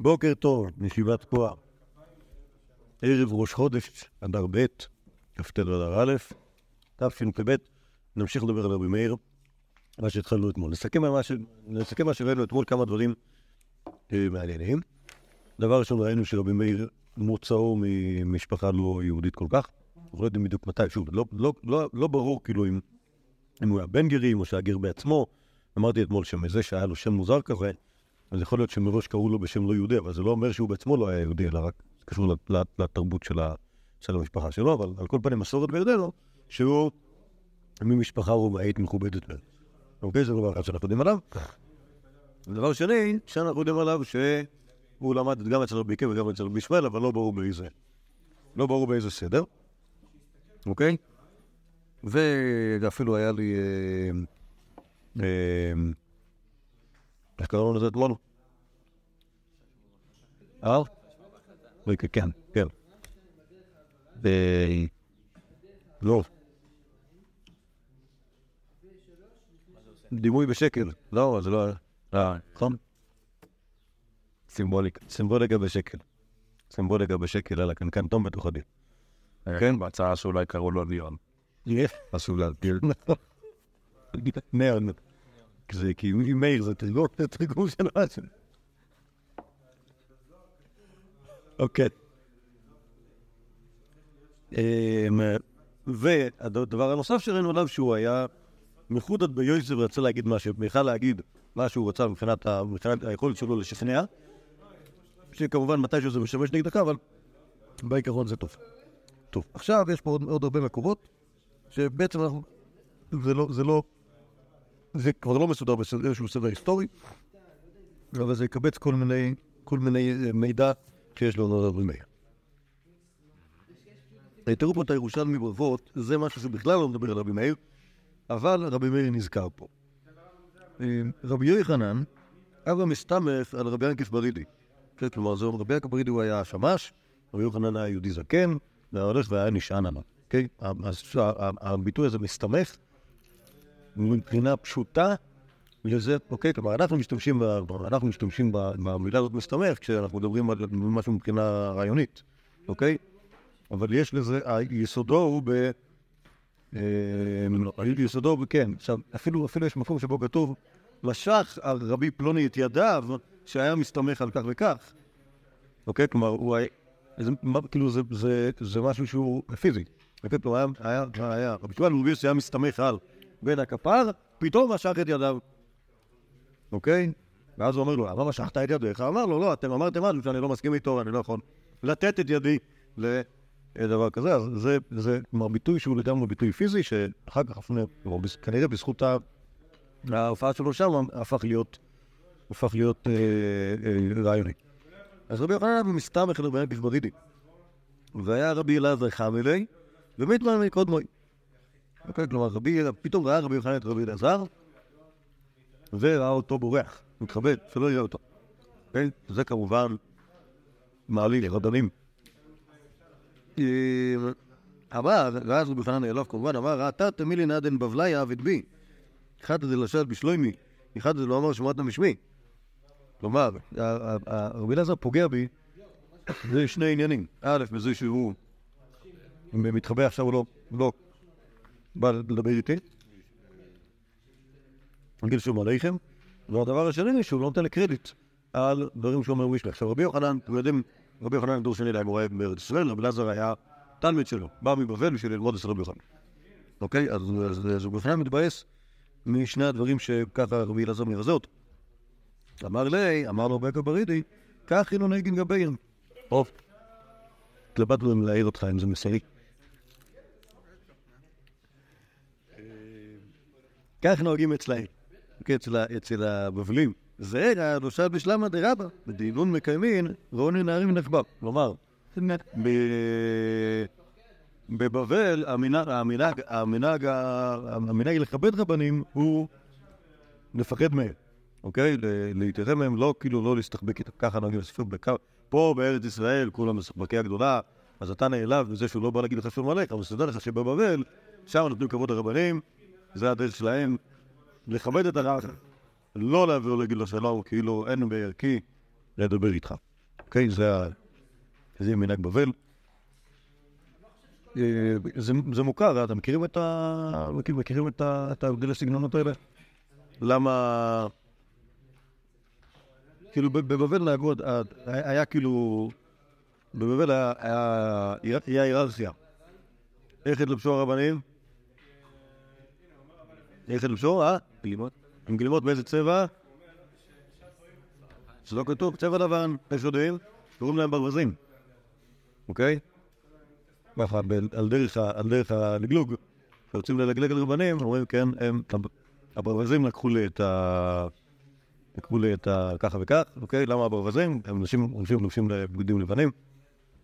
בוקר טוב, ישיבת כוח. ערב ראש חודש, אדר ב', כ"ט אדר א', תשפ"ב, נמשיך לדבר על רבי מאיר, מה שהתחלנו אתמול. נסכם מה, ש... נסכם מה שראינו אתמול, כמה דברים אה, מעניינים. דבר ראשון, ראינו שרבי מאיר מוצאו ממשפחה לא יהודית כל כך. אנחנו לא יודעים בדיוק מתי, שוב, לא, לא, לא, לא ברור כאילו אם, אם הוא היה בן גרים או שהיה גר בעצמו. אמרתי אתמול שמזה שהיה לו שם מוזר כזה, אז יכול להיות שמראש קראו לו בשם לא יהודי, אבל זה לא אומר שהוא בעצמו לא היה יהודי, אלא רק קשור לתרבות של, המשפחה שלו, אבל על כל פנים מסורת בידינו, שהוא ממשפחה רומאית מכובדת. אוקיי? זה דבר אחד שאנחנו יודעים עליו. ודבר שני, שאנחנו יודעים עליו שהוא למד גם אצל רבי עקיבא וגם אצל רבי שמואל, אבל לא ברור באיזה, לא ברור באיזה סדר. אוקיי? ואפילו היה לי... איך קראנו לזה אתמול? אה? כן, כן. לא. דימוי בשקל. לא, זה לא... אה, נכון? סימבוליקה. סימבוליקה בשקל. סימבוליקה בשקל, כאן כאן תום בתוך הדין. כן, בהצעה שאולי קראו לו ליאון. עשו להסביר. נר. זה כי מאיר זה תרגום של משהו. אוקיי. והדבר הנוסף שראינו עליו שהוא היה מחודד ביוסף ורצה להגיד משהו, בכלל להגיד מה שהוא רצה מבחינת היכולת שלו לשכנע, שכמובן מתישהו זה משמש נגדך, אבל בעיקרון זה טוב. טוב, עכשיו יש פה עוד, הרבה מקורות, שבעצם אנחנו, זה לא, זה כבר לא מסודר באיזשהו סדר היסטורי, אבל זה יקבץ כל מיני, כל מיני מידע שיש לנו על רבי מאיר. תראו פה את הירושלמי ברבות, זה משהו שבכלל לא מדבר על רבי מאיר, אבל רבי מאיר נזכר פה. רבי יוחנן, אבא מסתמך על רבי ינקף ברידי. כן, כלומר, זה רבי ינקף ברידי הוא היה שמש, רבי יוחנן היה יהודי זקן, והיה הולך והיה נשען עליו. אוקיי? הביטוי הזה מסתמך מבחינה פשוטה לזה, אוקיי? כלומר, אנחנו משתמשים, אנחנו משתמשים במילה הזאת מסתמך כשאנחנו מדברים על משהו מבחינה רעיונית, אוקיי? אבל יש לזה, יסודו הוא ב... יסודו, הוא כן. עכשיו, אפילו, אפילו יש מקום שבו כתוב, משך על רבי פלוני את ידיו, שהיה מסתמך על כך וכך. אוקיי? כלומר, הוא היה... זה, כאילו, זה, זה, זה משהו שהוא פיזי. אוקיי? כלומר, היה, היה, היה, רבי שמואל מוביל שהיה מסתמך על בן הכפר, פתאום משך את ידיו. אוקיי? ואז הוא אומר לו, למה משכת את ידיך? אמר לו, לא, אתם אמרתם משהו שאני לא מסכים איתו, ואני לא יכול לתת את ידי לדבר כזה. אז זה, זה כלומר ביטוי שהוא לגמרי ביטוי פיזי, שאחר כך, כנראה בזכות ההופעה שלו שם, הפך להיות, הפך להיות אה, אה, רעיוני. אז רבי יוחנן מסתמך לרבי ינקף ברידי. והיה רבי אלעזר חמילי, ומיתמן מקודמוי. כלומר, רבי, פתאום ראה רבי יוחנן את רבי אלעזר, וראה אותו בורח, מתכבד, שלא יראה אותו. כן? זה כמובן מעליל, רבנים. אמר, ואז רבי יוחנן נעלב כמובן, אמר, ראתה תמילי נדן בבליה עבד בי. אחד הזה לשל בשלוימי, אחד הזה לא אמר שמעת משמי. כלומר, רבי אלעזר פוגע בי, זה שני עניינים. א', בזה שהוא מתחבא עכשיו, הוא לא, לא בא לדבר איתי. נגיד שהוא עליכם. והדבר השני, שהוא לא נותן לקרדיט על דברים שהוא אומר ווישלה. עכשיו, רבי יוחנן, אתם יודעים, רבי יוחנן דור שני להם רואה בארץ ישראל, רבי אלעזר היה תלמיד שלו, בא מבבל בשביל ללמוד אצל רבי יוחנן. אוקיי? אז רבי יוחנן מתבאס משני הדברים שככה רבי אלעזר מבזה אותו. אמר לי, אמר לו בקר ברידי, כך אינו נגד גביהם. טוב, התלבטנו אם להעיר אותך אם זה מסרי. כך נוהגים אצלהם, אצל הבבלים. זה הנושא בשלמה דרבא, בדינון מקיימין, רוני נערים נחבא. כלומר, בבבל המנהג, לכבד רבנים הוא לפחד מהם. אוקיי? להתייתם מהם, לא כאילו לא להסתחבק איתם, ככה נוהגים לספר פה בארץ ישראל, כולם מסחבקי הגדולה, אז אתה נעלב בזה שהוא לא בא להגיד לך שום עליך, אבל תדע לך שבבבל, שם נותנים כבוד לרבנים, זה הדרך שלהם לכבד את הרב, לא לו להגיד לו שלום, כאילו אין בערכי לדבר איתך. אוקיי? זה מנהג בבל. אה, זה, מוכר, אתם מכירים את ה... מכיר- מכירים את ההבדל הסגנונות האלה? למה... כאילו בבבל נהגו, ה- היה כאילו... בבבל היה היררכיה. איך התלבשו הרבנים? איך התלבשו? אה? גלימות. עם גלימות באיזה צבע? זה לא כתוב, צבע לבן, יש יודעים? קוראים להם ברווזים, אוקיי? על דרך הלגלוג, כשרוצים ללגלג על רבנים, אומרים, כן, הם, הב- הברווזים לקחו לי את ה... לקחו לי את ה... ככה וכך, אוקיי? למה הברווזים? הם אנשים אנשים לובשים בגדים לבנים,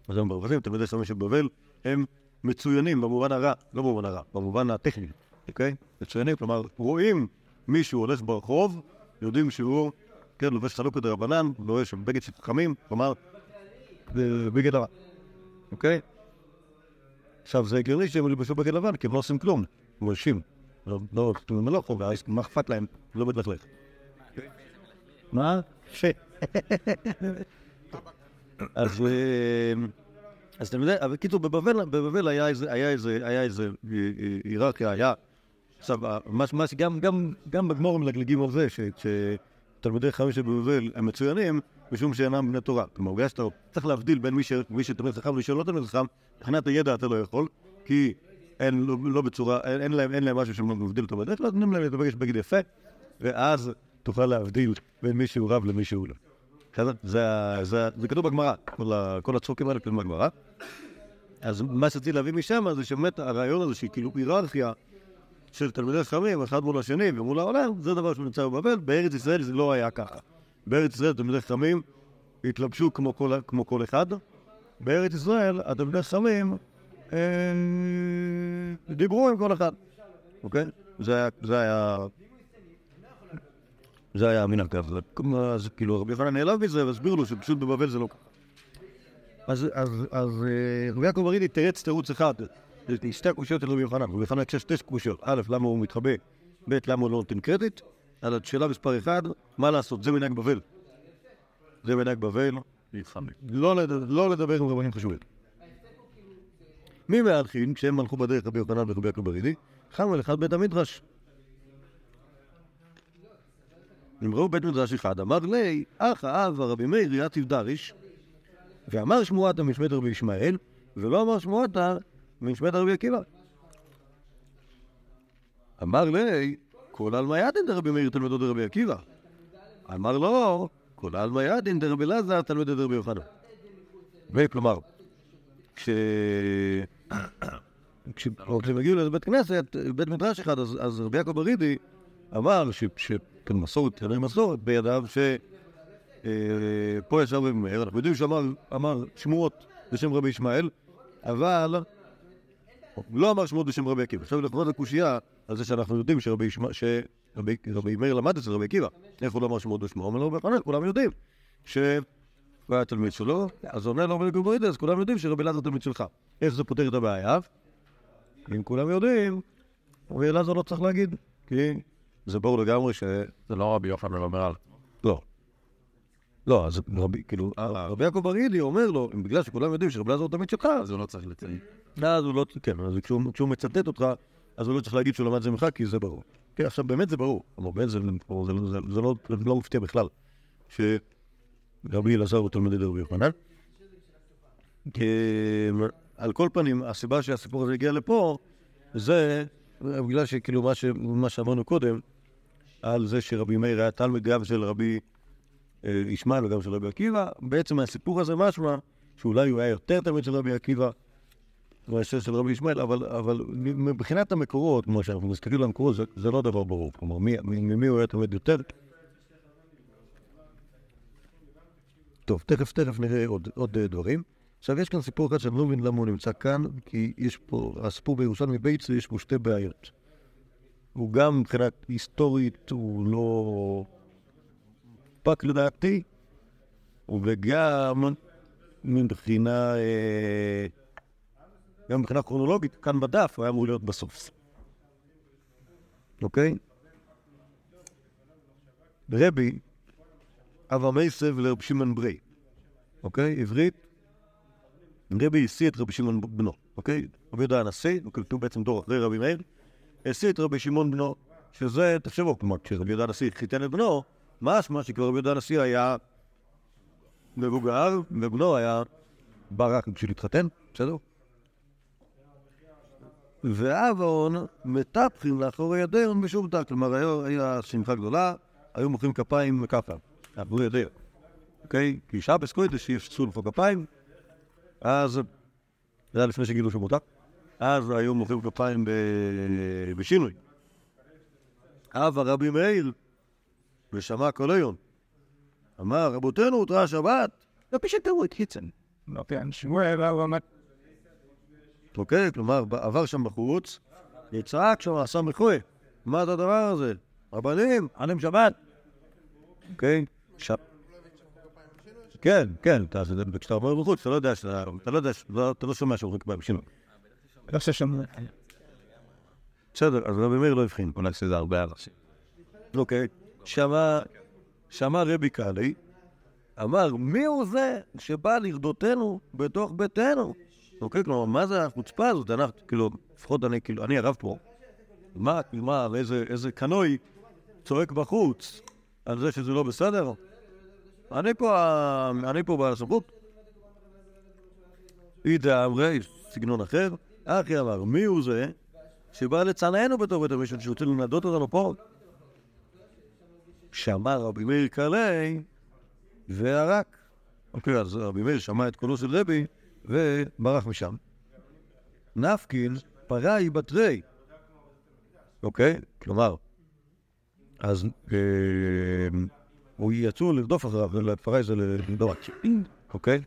אז הם ברווזים, תלמידי סמים של בבל, הם מצוינים במובן הרע, לא במובן הרע, במובן הטכני, אוקיי? מצוינים, כלומר, רואים מישהו הולך ברחוב, יודעים שהוא, כן, לובש חלוקת דרבנן, לובש בגד של חכמים, כלומר, בגד הרע, אוקיי? עכשיו, זה הגיוני שהם ילבשו בגד לבן, כי הם לא עושים כלום, הם מלשים. לא, לא, הם לא חובה, מה אכפת להם? לא מתלכלך. מה? יפה. אז אה, אז אתה יודע, אבל קיצור, בבבל, היה איזה, היה איזה, היה איזה אה, אה, היררכיה. עכשיו, מה, שגם, גם, גם בגמור מלגלגים על זה, שתלמידי חכמים שבבבל הם מצוינים, משום שאינם בני תורה. כלומר, בגלל שאתה צריך להבדיל בין מי שתלמיד חכם ומי שלא תלמיד חכם, מבחינת הידע אתה לא יכול, כי אין, לא, לא בצורה, אין, אין, להם, אין להם משהו שמבדיל אותו בדרך כלל, נותנים להם להתבקש בגד יפה, ואז תוכל להבדיל בין מי שהוא רב למי שהוא לא. בסדר? זה, זה, זה כתוב בגמרא, כל, כל הצחוקים האלה כתובים בגמרא. אז מה שרציתי להביא משם זה שבאמת הרעיון הזה שהיא כאילו היררכיה של תלמידי חכמים, אחד מול השני ומול העולם, זה דבר שנמצא בבבל, בארץ ישראל זה לא היה ככה. בארץ ישראל תלמידי חכמים התלבשו כמו כל, כמו כל אחד, בארץ ישראל התלמידי חכמים אה, דיברו עם כל אחד, אוקיי? זה היה, זה היה, זה היה המנהג, אז אז כאילו רבי יוחנן נעלב מזה והסביר לו שפשוט בבבל זה לא ככה. אז אה, רבי יעקב ארידי תירץ תירוץ אחד, יש לי שתי הקושיות של רבי יוחנן, רבי יוחנן יש שתי קושיות, א', למה הוא מתחבא, ב', למה הוא לא נותן קרדיט, על השאלה מספר אחד, מה לעשות, זה מנהג בבל. זה מנהג בבל, לא. לא לדבר עם רבנים חשובים. מי מהלכים, כשהם הלכו בדרך רבי יוחנן ורבי יעקב ארידי, חם על אחד בית המדרש. הם ראו בית מדרש אחד, אמר לי, אח האב הרבי מאיר יתיב דריש, ואמר שמועתה משמעת רבי ישמעאל, ולא אמר שמועתה משמעת רבי עקיבא. אמר לי, כל עלמא ידין דרבי מאיר תלמידו דרבי עקיבא. אמר לו, כל עלמא ידין דרבי אלעזר תלמידו דרבי יוחנן. וכלומר, כש... כש- או כשהם הגיעו לבית כנסת, בית מדרש אחד, אז, רבי יעקב ארידי אמר ש- שכמסורת, כנראה מסורת בידיו, ש... אה, ישב רבי מאיר, אנחנו יודעים שאמר אמר שמועות בשם רבי ישמעאל, אבל לא אמר שמועות בשם רבי עקיבא. עכשיו לכבוד הקושייה על זה שאנחנו יודעים שרבי רבי מאיר למד אצל רבי עקיבא. איך הוא לא אמר שמועות בשמו? הוא אומר לו בפניו, כולם יודעים. שהוא היה תלמיד שלו, אז עונה לו רבי ברידה, אז כולם יודעים שרבי אלעזר תלמיד שלך. איך זה פותר את הבעיה? אם כולם יודעים, רבי אלעזר לא צריך להגיד, כי זה ברור לגמרי ש... זה לא רבי יוחנן אומר על... לא. לא, אז רבי, כאילו, רבי יעקב ארידי אומר לו, בגלל שכולם יודעים שרבי אלעזר הוא תלמיד שלך, אז הוא לא צריך לציין. אז הוא לא, כן, אז כשהוא, מצטט אותך, אז הוא לא צריך להגיד שהוא למד את זה ממך, כי זה ברור. כן, עכשיו באמת זה ברור, כלומר, באמת זה, לא, לא מפתיע בכלל, שרבי אלעזר הוא תלמידי רבי יוחנן. כי, על כל פנים, הסיבה שהסיפור הזה הגיע לפה, זה בגלל שכאילו מה, שאמרנו קודם, על זה שרבי מאיר היה תלמיד גם של רבי אה, ישמעאל וגם של רבי עקיבא, בעצם מהסיפור הזה משמע שאולי הוא היה יותר תלמיד של רבי עקיבא מאשר של רבי ישמעאל, אבל, אבל מבחינת המקורות, כמו שאנחנו מסתכלים על המקורות, זה, זה לא דבר ברור. כלומר, מי, מי- ממי הוא היה תלמיד יותר? טוב, תכף, תכף נראה עוד, עוד דברים. עכשיו, יש כאן סיפור אחד שאני לא מבין למה הוא נמצא כאן, כי יש פה, הסיפור בירושלמי בייצר, יש פה שתי בעיות. הוא גם מבחינה היסטורית, הוא לא פק לדעתי, וגם מבחינה, אה, גם מבחינה כרונולוגית, כאן בדף הוא היה אמור להיות בסוף. אוקיי? רבי, אבא מייסב לרב שמעון ברי. אוקיי? עברית. רבי השיא את רבי שמעון בנו, אוקיי? רבי יהודה הנשיא, הוא בעצם דור אחרי רבי מאיר, השיא את רבי שמעון בנו, שזה, תחשבו, כלומר, כשרבי יהודה הנשיא חיתן את בנו, משמע שכבר רבי יהודה הנשיא היה מבוגר, ובנו היה בא רק בשביל להתחתן, בסדר? ואבון מטפחים לאחורי ידיהם בשום תא, כלומר היה שמחה גדולה, היו מוחאים כפיים ככה, לאחורי ידיהם, אוקיי? כי שבס קודש יפצו למחוא כפיים, אז זה היה לפני שגילו שהוא מותר, אז היו מוחאים כפיים בשינוי. אב הרבי מאיר, ושמע כל היום, אמר, רבותינו הותרה שבת, לא פשוט תראו את הרמת. אוקיי? כלומר, עבר שם בחוץ, יצעק שם, עשה מחוי. מה זה הדבר הזה? רבנים, עליהם שבת. אוקיי? כן, כן, אתה- זה- כשאתה אומר בחוץ, אתה לא יודע שאתה אתה לא יודע, לא- אתה לא שומע שאומרים כבאים שינוי. לא שם... בסדר, אז רבי מאיר לא הבחין. אולי שזה הרבה אנשים. אוקיי. שמע, שמע רבי קאלי, אמר, מי הוא זה שבא לרדותנו בתוך ביתנו? אוקיי, כלומר, מה זה החוצפה הזאת? אנחנו, כאילו, לפחות אני, כאילו, אני הרב פה. מה, מה, איזה, איזה קנוי צועק בחוץ על זה שזה לא בסדר? אני פה, אני פה בעל הסמכות. אידא אמרי, סגנון אחר. אחי אמר, מי הוא זה שבא לצנענו בתור בית המשפט, שרוצה לנדות אותנו פה? שמע רבי מאיר קלי וערק. אוקיי, אז רבי מאיר שמע את קולו של רבי וברח משם. נפקין פראי בתרי. אוקיי? כלומר, אז אה, הוא יצאו לרדוף אחריו, לפראי זה לרדוף. אוקיי?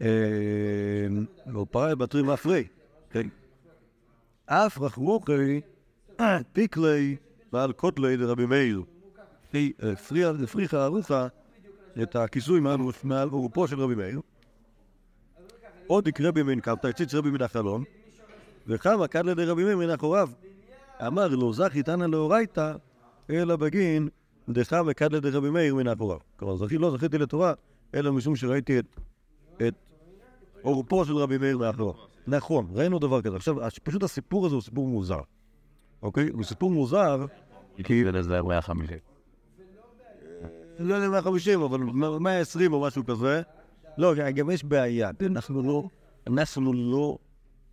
אה, הוא פראי בתרי מאפרי. אוקיי? אף רחרוכי פיקלי ועל קוטלי דרבי מאיר. היא הפריחה ארוחה את הכיסוי מעל עורפו של רבי מאיר. עוד יקרה בי מן קרתא, הציץ רבי מן החלון, וחמה קד לידי רבי מאיר מן אחוריו. אמר לו זכי תנא לאורייתא, אלא בגין דחמה קד לידי רבי מאיר מן אחוריו. כלומר, זכי, לא זכיתי לתורה, אלא משום שראיתי את, עורפו של רבי מאיר מאחוריו. נכון, ראינו דבר כזה. עכשיו, פשוט הסיפור הזה הוא סיפור מוזר. אוקיי? הוא סיפור מוזר, זה לזה 150. לא יודע 150, אבל 120 או משהו כזה. לא, גם יש בעיה. אנחנו לא, אנחנו לא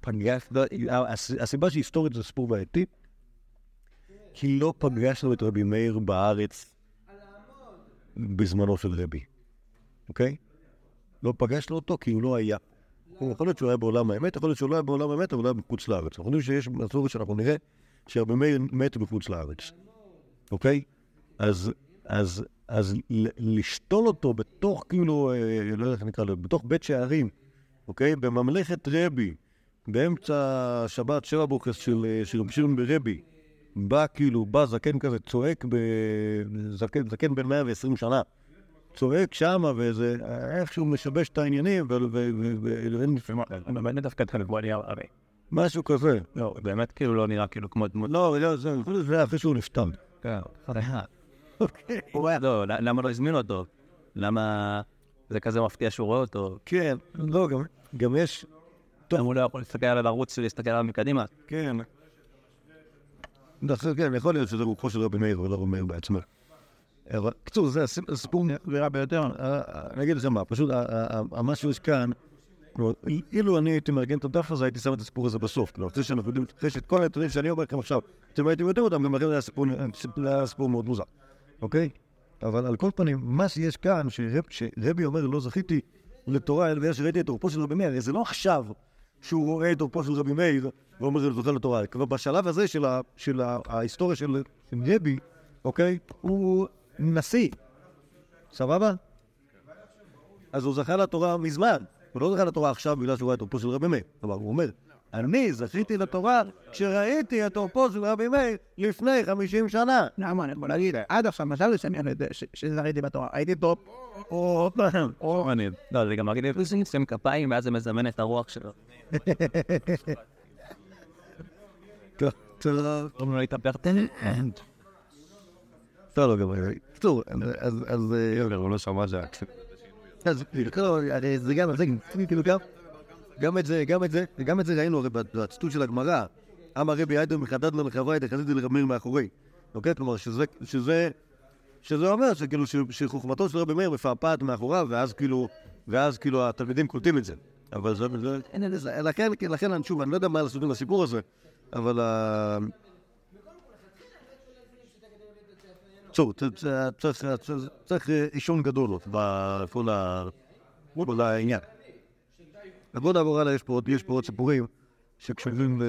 פגשנו, הס- הסיבה שהיסטורית זה סיפור בעייתי, כי לא פגשנו את רבי מאיר בארץ בזמנו של רבי, אוקיי? לא פגשנו אותו כי הוא לא היה. יכול להיות שהוא היה בעולם האמת, יכול להיות שהוא לא היה בעולם האמת, אבל הוא היה בחוץ לארץ. אנחנו יודעים שיש מסורת שאנחנו נראה שרבי מאיר מת בחוץ לארץ, אוקיי? אז, אז, אז לשתול אותו בתוך, כאילו, אה, לא יודע איך נקרא לו, בתוך בית שערים, אוקיי? בממלכת רבי, באמצע שבת שבע בוקרס של, אה, של רבי שמעון ברבי, בא כאילו, בא זקן כזה, צועק, ב... זקן, זקן בן 120 שנה, צועק שמה, ואיזה, איכשהו משבש את העניינים, ו... ו... ו... ו... ו... באמת דווקא תלבו אני הרי. משהו כזה. לא, באמת כאילו לא נראה כאילו כמו דמות. לא, לא, זה אחרי שהוא נפטר. אוקיי. לא, ל- למה לא הזמינו אותו? למה זה כזה מפתיע שהוא רואה אותו? כן, לא, גם, יש, למה הוא לא יכול להסתכל על הערוץ ולהסתכל עליו מקדימה? כן. דווקא כן, יכול להיות שזה רוחו של רבי מאיר ולא רבי מאיר בעצמו. בקיצור, זה הסיפ- הסיפור נראה ביותר. אה, אה, אני אגיד לכם מה, פשוט ה- ה- ה- מה שיש כאן, אילו אני הייתי מארגן את הדף הזה, הייתי שם את הסיפור הזה בסוף. כלומר, אחרי שאנחנו יודעים, אחרי שאת כל הנתונים שאני אומר לכם עכשיו, אתם הייתם יודעים אותם, גם זה היה סיפור- זה מאוד מוזר, אוקיי? אבל על כל פנים, מה שיש כאן, שרב- שרבי אומר, לא זכיתי לתורה, אלא בגלל שראיתי את עורפו של רבי מאיר, זה לא עכשיו שהוא רואה את עורפו של רבי מאיר ואומר, זוכה לתורה. כבר בשלב הזה של ההיסטוריה של רבי, אוקיי? הוא נשיא. סבבה? אז הוא זכה לתורה מזמן, הוא לא זכה לתורה עכשיו בגלל שהוא ראה את עורפו של רבי מאיר. כלומר, הוא אומר, אני זכיתי לתורה כשראיתי את עורפו של רבי מאיר לפני 50 שנה. למה, אני יכול להגיד, עד עכשיו חשבתי שאני יודע ש- שזכיתי בתורה. הייתי טוב. או... או... אני... לא, זה גם להגיד, עושים כפיים, ואז זה מזמן את הרוח שלו. תודה. אומרים לו להתהפך, לא, לא, גם... בקיצור, אז... אז, אה, הוא לא שמע זה... אז לא, זה גם, זה כאילו גם, גם את זה, גם את זה, גם את זה ראינו הרי בציטוט של הגמרא. אמר רבי איידר מחדד לו לחברי דחזיתי לרמיר מאחורי. אוקיי? כלומר, שזה, שזה, שזה אומר שכאילו שחוכמתו של רבי מאיר מפעפעת מאחוריו, ואז כאילו, ואז כאילו התלמידים קולטים את זה. אבל זה, לכן, לכן, שוב, אני לא יודע מה לעשות עם הסיפור הזה, אבל... ת- צריך- עישון גדול בכל העניין. אז בואו נעבור הלאה, יש פה עוד- יש פה עוד סיפורים שקשורים ל-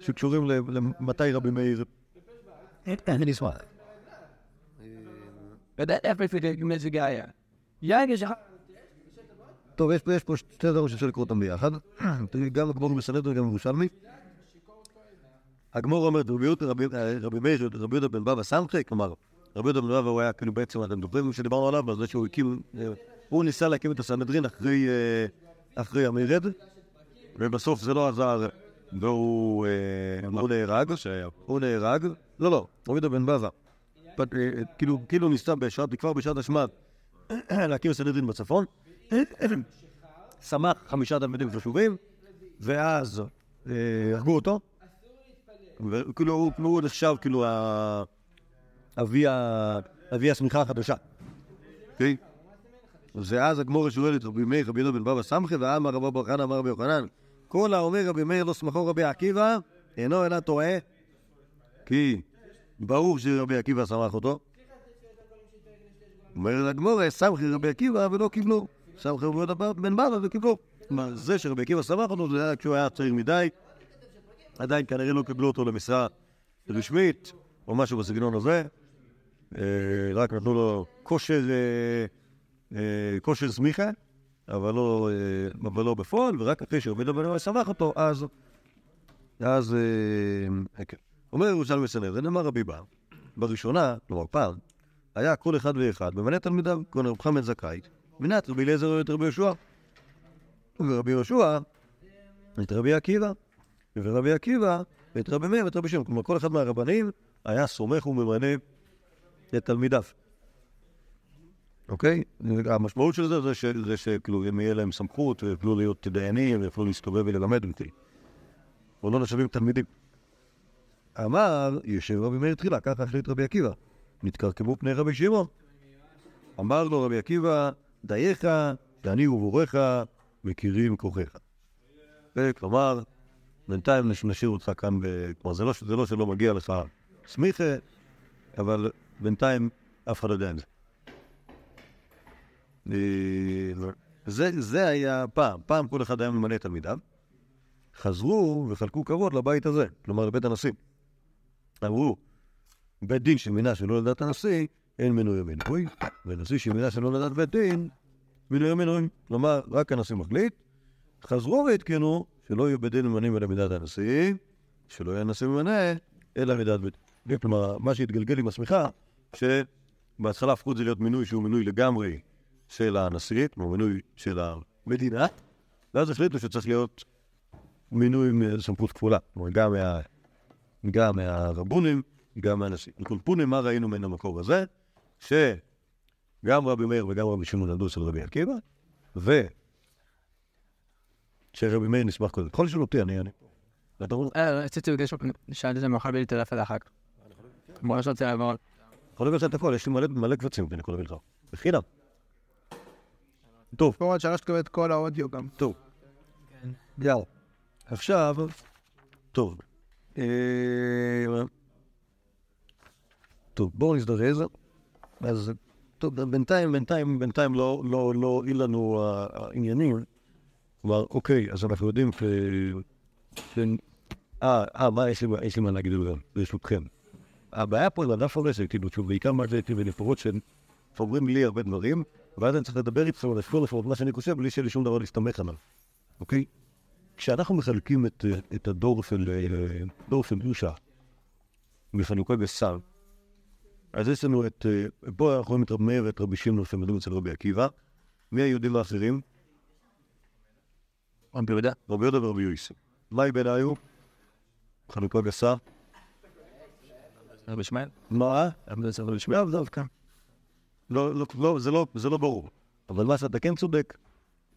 שקשורים ל- למתי רבי מאיר... אני אשמח. טוב, יש פה- שתי דברים שאפשר לקרוא אותם ביחד. גם הגמור בסנדר וגם ירושלמי. הגמור אומר, רבי יהודה- רבי רבי מאיר, רבי יהודה בן בבא סמכי, כלומר, רבי יהודה בן בבא הוא היה כאילו בעצם, אתם זוכרים שדיברנו עליו, על זה שהוא הקים, אה, הוא ניסה להקים את הסנהדרין אחרי, אה, אחרי המרד, ובסוף זה לא עזר, והוא אה, נהרג, הוא נהרג, לא, לא, רבי יהודה בן אה, כאילו- כאילו ניסה בשעת, כבר בשעת השמד, להקים סנהדרין בצפון, שמח חמישה תלמידים חשובים, ואז הרגו אותו, וכאילו הוא נחשב כאילו ה- אבי השמיכה החדשה. אוקיי? ואז הגמור שואל את רבי מאיר, רבי בן בבא סמכי, ואמר רבו בר חנא אמר רבי יוחנן, כל האומר רבי מאיר לא סמכו רבי עקיבא, אינו אלא טועה, כי ברור שרבי עקיבא סמך אותו. אומר הגמור, סמכי רבי עקיבא ולא קיבלו. סמכי רבי בן בבא וקיבלו. כלומר, זה שרבי עקיבא סמך אותו, זה היה כשהוא היה צעיר מדי, עדיין כנראה לא קיבלו אותו למשרה רשמית, או משהו בסגנון הזה. אה, רק נתנו לו כושר, אה, אה, כושר סמיכה, אבל לא, אבל לא בפועל, ורק אחרי שרבי דוד בן סמך אותו, אז... אז... כן. אומר ירושלמי בסנר, זה נאמר רבי בר, בראשונה, כלומר פעם, היה כל אחד ואחד ממנה תלמידיו, כהן רב חמד זכאי, מנת רבי אליעזר ואת רבי יהושע. ורבי יהושע, את רבי עקיבא, ורבי עקיבא, ואת רבי מאיר ואת רבי שמעון. כלומר, כל אחד מהרבנים היה סומך וממנה את תלמידיו. אוקיי? המשמעות של זה זה, שכאילו, אם יהיה להם סמכות, ויוכלו להיות דיינים, ויוכלו להסתובב וללמד אותי. או לא נחשבים תלמידים. אמר, יושב רבי מאיר תחילה, ככה החליט רבי עקיבא. נתקרקבו פני רבי שמעון. אמר לו רבי עקיבא, דייך, שאני ובוריך מכירים כוחך. כלומר, בינתיים נש- נשאיר אותך כאן. כלומר, לא, זה לא שלא מגיע לך סמיכה, אבל בינתיים אף אחד לא יודע את זה. אה, זה, זה היה פעם, פעם כל אחד היה ממלא את תלמידיו. חזרו וחלקו כבוד לבית הזה, כלומר לבית הנשיא. אמרו, בית דין שמינה שלא לדעת הנשיא, אין מינוי מינוי, ונשיא שמינה שלא לדעת בית דין, מינוי מינוי. כלומר, רק הנשיא מחליט. חזרו ועדכנו שלא יהיו בית דין ממנים אלא מידת הנשיא, שלא יהיה הנשיא ממנה אלא מידת בית דין. כלומר, מה שהתגלגל עם השמיכה, שבהתחלה הפכו את זה להיות מינוי שהוא מינוי לגמרי של הנשיא, כמו מינוי של המדינה, ואז החליטו שצריך להיות מינוי עם סמכות כפולה. כלומר, גם, מה, גם מהרבונים, גם מהנשיא. מקולפונים, מה ראינו מן המקור הזה? שגם רבי מאיר וגם רבי שמעון למדו אצל רבי עקיבא, ו... שרבי מאיר נשמח קודם. יכול לשאול אותי, אני אה, רציתי לבקש, שאלתי את זה מאוחר בלי טלפון אחר כך. ממש רוצה לעבור. יכול לבקש את הכל, יש לי מלא, מלא קבצים, אני יכול להביא לך. בחינם. טוב, פה עוד שלוש תקבל את כל האודיו גם. טוב. יאללה. עכשיו, טוב. אה, טוב, בואו נזדרז. אז, טוב, בינתיים, בינתיים, בינתיים לא, לא, לא הועיל לנו ה- העניינים. כלומר, אוקיי, אז אנחנו יודעים ש... אה, אה, מה, יש לי, מה להגיד על זה, ברשותכם. הבעיה פה עם הדף הזה, שכאילו, שהוא בעיקר מה זה בנפורות שאומרים לי הרבה דברים, ואז אני צריך לדבר איתכם על הכל לפחות מה שאני חושב, בלי שיהיה לי שום דבר להסתמך עליו, אוקיי? כשאנחנו מחלקים את, את הדור של, אה, דור של יושע בחנוכה בשר, אז יש לנו את, אה, פה אנחנו רואים את רבי מאיר ואת רבי שמעון שמדברים אצל רבי עקיבא, מי היהודים האחרים? רבי יהודה. רבי יהודה ורבי יוסף. מה בין היו? חנוכה גסה. רבי ישמעאל. מה? רבי ישמעאל. לאו דווקא. לא, לא, לא, זה לא, זה לא ברור. אבל מה שאתה כן צודק,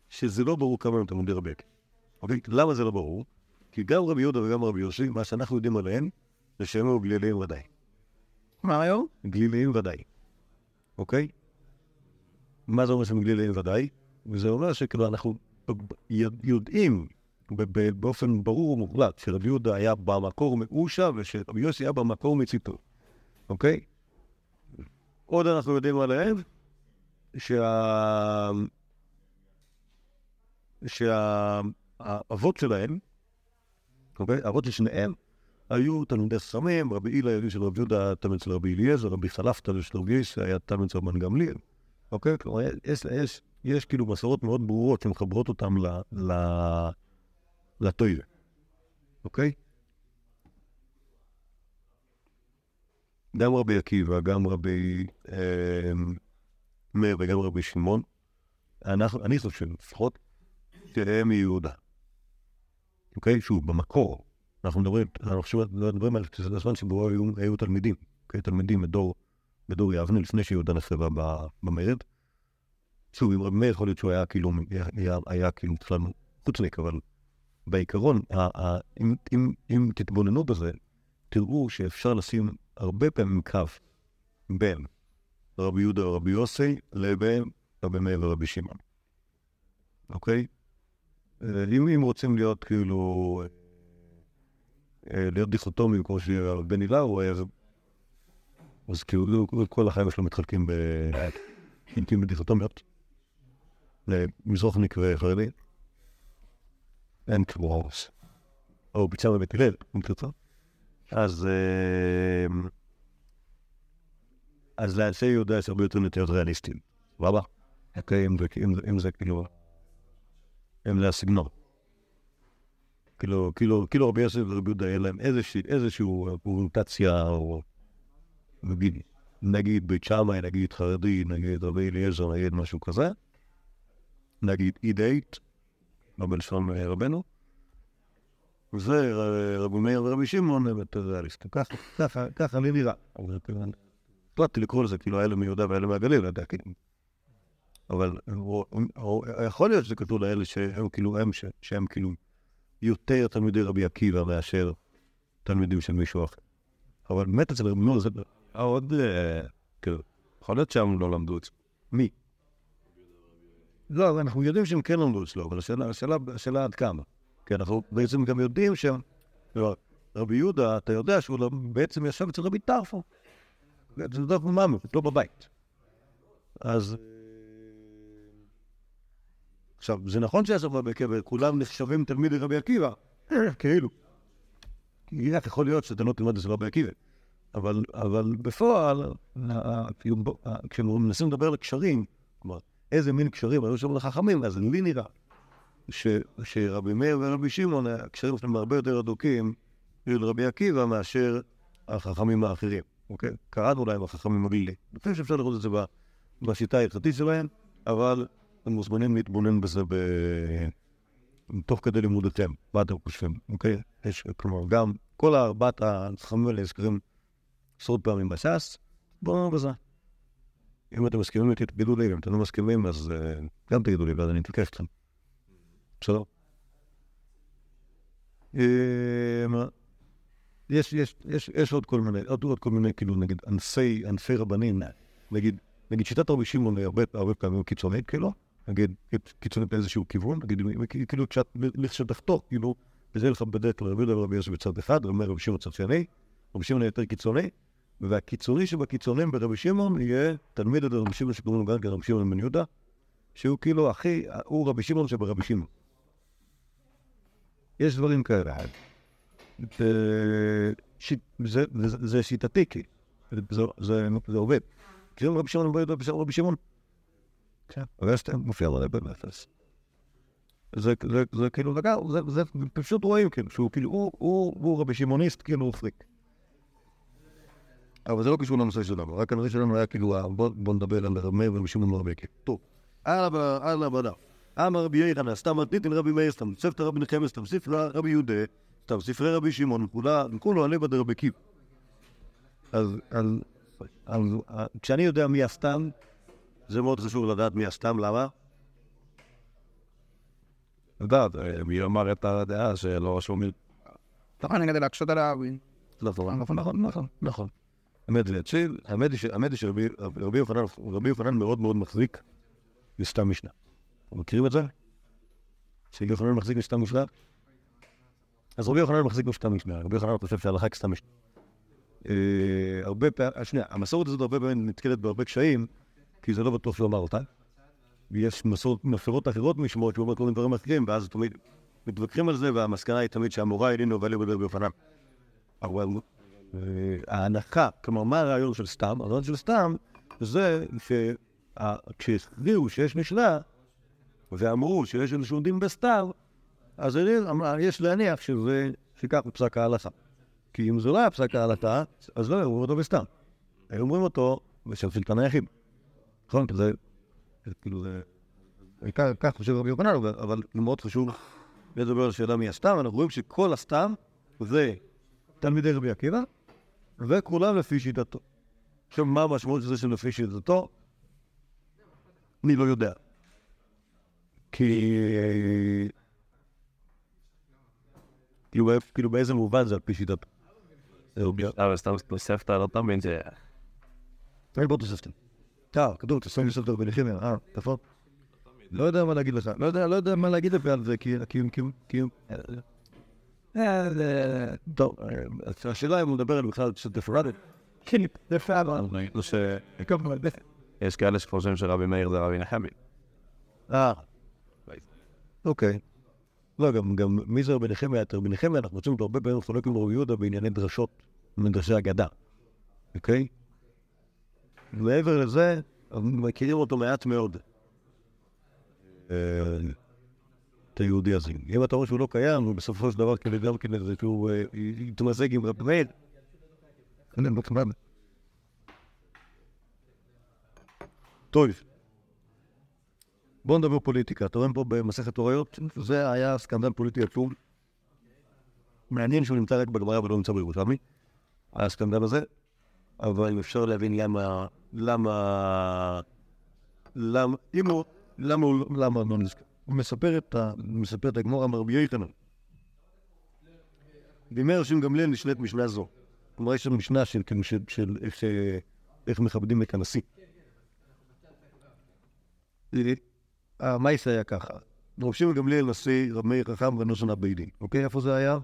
שזה לא ברור כמה הם תלמודי רבי עקיבא. אוקיי? למה זה לא ברור? כי גם רבי יהודה וגם רבי יוסי, מה שאנחנו יודעים עליהם, זה שהם היו גליליים ודאי. מה היו? גליליים ודאי. אוקיי? מה זה אומר שהם גליליים ודאי? וזה אומר שכאילו אנחנו יודעים באופן ברור ומוחלט שרבי יהודה היה במקור מאושה ושרבי יוסי היה במקור מציטוט, אוקיי? עוד אנחנו יודעים עליהם שה... שהאבות שלהם, אוקיי? האבות של שניהם היו תלמידי חכמים, רבי הילה ידיד של רבי יהודה היה תלמיד של רבי אליעזר, רבי חלפתא של רבי יוסי היה תלמיד של רבן גמליאל, אוקיי? כלומר, יש, יש, יש כאילו מסורות מאוד ברורות שמחברות אותם ל... ל... לתוירה, אוקיי? גם רבי עקיבא, גם רבי אה, מאיר וגם רבי שמעון, אני חושב לפחות, שהם מיהודה. אוקיי? שוב, במקור, אנחנו מדברים, אנחנו עכשיו מדברים על זה הזמן שבו היו, היו תלמידים, אוקיי? תלמידים בדור, בדור יבנה, לפני שיהודה נחרבה ב- במרד. שוב, עם רבי מאיר יכול להיות שהוא היה כאילו, היה, היה, כאילו בכלל חוצניק, אבל בעיקרון, אם, אם, אם תתבוננו בזה, תראו שאפשר לשים הרבה פעמים קו בין רבי יהודה ורבי יוסי לבין רבי מאיר ורבי שמעון. אוקיי? אה, אם, אם רוצים להיות כאילו, אה, להיות דיכוטומיים כמו שבן אילאו, אז, אז כאילו כל החיים שלו מתחלקים ב... לעיתים בדיכוטומיות. למזרוחניק וחרדי. אין כמו או ביצה בבית הלל, אם תרצו. אז... אה, אז לאנשי יהודה יש הרבה יותר נטיות ריאליסטיים. סבבה? אוקיי, אם זה- כאילו... אם זה הסגנון. כאילו, כאילו, כאילו רבי יוסף ורבי יהודה היה להם איזושהי אוריינטציה, או נגיד, נגיד בית שמאי, נגיד חרדי, נגיד רבי אליעזר, נגיד משהו כזה, נגיד אידאית, לא בלשון רבנו, ורבי מאיר ורבי שמעון הם יותר ריאליסטים. ככה, ככה, לי נראה. החלטתי לקרוא לזה כאילו האלה מיהודה והאלה מהגליל, לא יודע, כאילו. אבל יכול להיות שזה כתוב לאלה שהם כאילו הם, שהם כאילו יותר תלמידי רבי עקיבא מאשר תלמידים של מישהו אחר. אבל באמת אצל רבי מאיר זה... עוד, אה, כאילו, יכול להיות שם לא למדו את זה. מי? לא, אנחנו יודעים שהם כן למדו אצלו, אבל השאלה, עד כמה. כי אנחנו בעצם גם יודעים שהם... כלומר, רבי יהודה, אתה יודע שהוא לא- בעצם ישב אצל רבי טרפו. זה דף ממש, לא בבית. אז... עכשיו, זה נכון שישב רבי עקיבא, כולם נחשבים תלמידי רבי עקיבא, כאילו. איך יכול להיות שאתה לא תלמד אצל רבי עקיבא? אבל, אבל בפועל, ה- כאילו, ב- ה- כשאנחנו מנסים לדבר על קשרים, כלומר, איזה מין קשרים היו שם לחכמים, אז לי נראה ש, שרבי מאיר ורבי שמעון, הקשרים שלהם הרבה יותר אדוקים של רבי עקיבא מאשר החכמים האחרים, אוקיי? קראנו להם החכמים הגלילי. אני חושב שאפשר לראות את זה בשיטה ההלכתית שלהם, אבל אתם מוזמנים להתבונן בזה ב... תוך כדי לימודתם, מה אתם חושבים, אוקיי? יש, כלומר, גם כל ארבעת החכמים האלה נזכרים עשרות פעמים בש"ס, בואו נאמר בזה. אם אתם מסכימים איתי, תגידו לי, אם אתם לא מסכימים, אז אה, גם תגידו לי, ואז אני אתווכח איתכם. בסדר? מה? יש, יש, יש, יש עוד כל מיני, עוד, עוד כל מיני, כאילו, נגיד, ענפי, ענפי רבנים, נגיד, נגיד, שיטת רבי שמעון היא הרבה, הרבה פעמים קיצונית, כאילו, נגיד, קיצונית באיזשהו כיוון, נגיד, כאילו, כשאת, לכשתחתוך, כאילו, וזה לך בדרך כלל רבי יהודה יוסף בצד אחד, רבי רבי שמעון בצד שני, רבי שמעון יותר קיצוני, והקיצוני שבקיצונים ברבי שמעון יהיה תלמיד את רבי שמעון שקוראים לו גם כן רבי שמעון בן יהודה, שהוא כאילו הכי, הוא רבי שמעון שברבי שמעון. יש דברים כאלה. אה, זה- זה זה שיטתי, כי זה- זה זה עובד. קוראים רבי שמעון בן יהודה בשם רבי שמעון. כן. אבל יש מופיע עליי באמת. זה, זה, זה כאילו, זה, זה, זה פשוט רואים כאילו, שהוא כאילו, הוא, הוא, הוא רבי שמעוניסט, כאילו הוא פריק. אבל זה לא קשור לנושא שלנו, רק הנושא שלנו היה כאילו, ה- בוא, נדבר על רבי מאיר ורבי שמעון ורבי עקיבא. טוב, הלאה, בדף. אמר רבי יחנא, סתם מתניתין רבי מאיר, סתם ספתא רבי נחמיה, סתם ספרא רבי יהודה, סתם ספרי רבי שמעון, כולה, כולו עלי בדרבי עקיבא. אז, כשאני יודע מי הסתם, זה מאוד חשוב לדעת מי הסתם, למה? לדעת, מי אמר את הדעה שלא רשום מי... נכון, אני כדי להקשות עליו. נכון, נכון, נכון, נכון, נכון. האמת זה אציל, האמת היא שרבי רבי יוחנן, מאוד מאוד מחזיק בסתם משנה. מכירים את זה? שרבי יוחנן מחזיק בסתם משנה? אז רבי יוחנן מחזיק בסתם משנה, רבי יוחנן חושב שההלכה כסתם משנה. אה, הרבה פעמים, שנייה, המסורת הזאת הרבה פעמים נתקלת בהרבה קשיים, כי זה לא בטוח שהוא אמר אותה. ויש מסורות, אחרות משמעות שהוא אומר כל מיני דברים אחרים, ואז תמיד מתווכחים על זה, והמסקנה היא תמיד שהמורה איננו ואלה בדרך ביוחנן. אבל אה, ההנחה, כלומר, מה הרעיון של סתם? הרעיון של סתם זה שכשהכריעו שיש משנה, ואמרו שיש איזשהו דין בסתם, אז יש להניח שזה, שכך הוא פסק ההלכה. כי אם זה לא היה פסק ההלכה, אז לא אומרים אותו בסתם. היו אומרים אותו בשם של תנא יחיד. נכון? זה, כאילו זה... כך חושב רבי יוחנן, אבל- מאוד חשוב לדבר על שאלה מי הסתם. אנחנו רואים שכל הסתם זה תלמידי רבי עקיבא, וכולם לפי שיטתו. עכשיו, מה המשמעות של זה של לפי שיטתו? אני לא יודע. כי... כאילו, כאילו באיזה מובן זה על פי שיטתו? זהו, בדיוק. אבל סתם תוספתא לא תמיד זה... תראי בוא תוספתם. טוב, כתוב, תוספתם תוספתו בנחמיה, אה, נכון? לא יודע מה להגיד לך, לא לא יודע מה להגיד לך על זה, כי... טוב, אה, השאלה אם הוא מדבר על בכלל של דפרדת. כן, אבל... זה ש... יש כאלה שחושבים שרבי מאיר זה רבי נחמי. אה, אוקיי. לא, גם, גם מי זה רבי נחמיה? את רבי נחמיה אנחנו מוצאים אותו הרבה פעמים חולק עם רבי יהודה בענייני דרשות, מדרשי אגדה, אוקיי? מעבר לזה, מכירים אותו מעט מאוד. היהודי הזה. אם אתה רואה שהוא לא קיים, הוא בסופו של דבר כדי גם כן איזה שהוא אה, יתמזג עם רבי מאיר. לא. טוב. בואו נדבר פוליטיקה. אתה רואה פה במסכת הוריות? זה היה סקנדל פוליטי עצום. מעניין שהוא נמצא רק בגמרא ולא נמצא בירושלמי. הסקנדל הזה. אבל אם אפשר להבין למה... למה... למה... אם הוא... למה הוא... למה לא נזכר? הוא מספר את ה... מספר את הגמור אמר רבי יוחנן. בימי ראשים גמליאל נשלט משנה זו. כלומר, יש שם משנה של, איך, אה, איך מכבדים את הנשיא. המייס היה ככה. רב שמעון גמליאל נשיא, רב מאיר חכם ונושן הבית דין. אוקיי, איפה זה היה?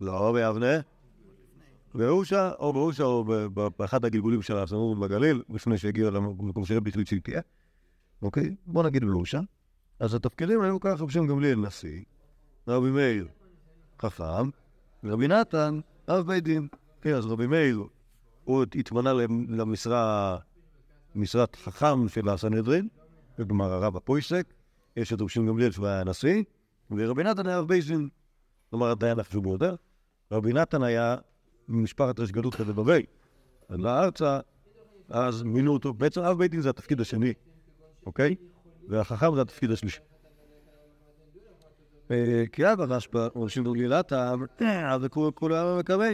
לא, ביבנה. באושה, או באושה, או באחד הגלגולים של הסמור בגליל, לפני שהגיע למקום שרבי החליט שהיא תהיה. אוקיי? בוא נגיד באושה. אז התפקידים היו ככה, שמעון גמליאל נשיא, רבי מאיר חכם, רבי נתן אב בית דין. כן, אז רבי מאיר, הוא התמנה למשרה, משרת חכם של הסנהדרין, כלומר הרב הפויסק, יש את רבי שמעון גמליאל שהוא היה הנשיא, ורבי נתן היה בית דין, כלומר הדיין החשוב ביותר. רבי נתן היה ממשפחת ראש גלות כזה בבי, עלה ארצה, אז מינו אותו, בעצם אב בית דין זה התפקיד השני, אוקיי? והחכם זה התפקיד השלישי. אה, כי אבא רשב"א, אנשים גמליאלתם, אז כולם מקווה.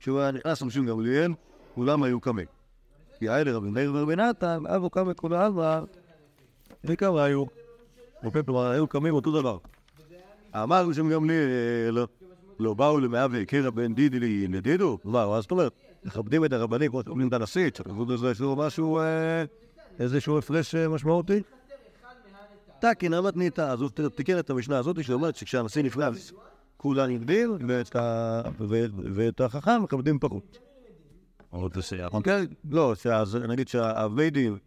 כשהוא היה נכנס אנשים גמליאל, כולם היו קמים. כי היה לרבי מאיר ורבי נתן, אבו קם כולם, וכמה היו. אוקיי, כלומר, היו קמים אותו דבר. אמר רבי גמליאל, לא באו למאה והכירה בין דידי לדידו? מה, מה זאת אומרת? מכבדים את הרבנים כמו שאומרים את הנשיא, צריך לעשות איזשהו משהו, אה, איזשהו הפרש אה, משמעותי. תקין המתניתא, אז הוא תיקן את המשנה הזאת שאומרת שכשהנשיא נכנס כולם נגדים ואת החכם מכבדים פחות. עוד שייך. אוקיי? לא, נגיד שהווידים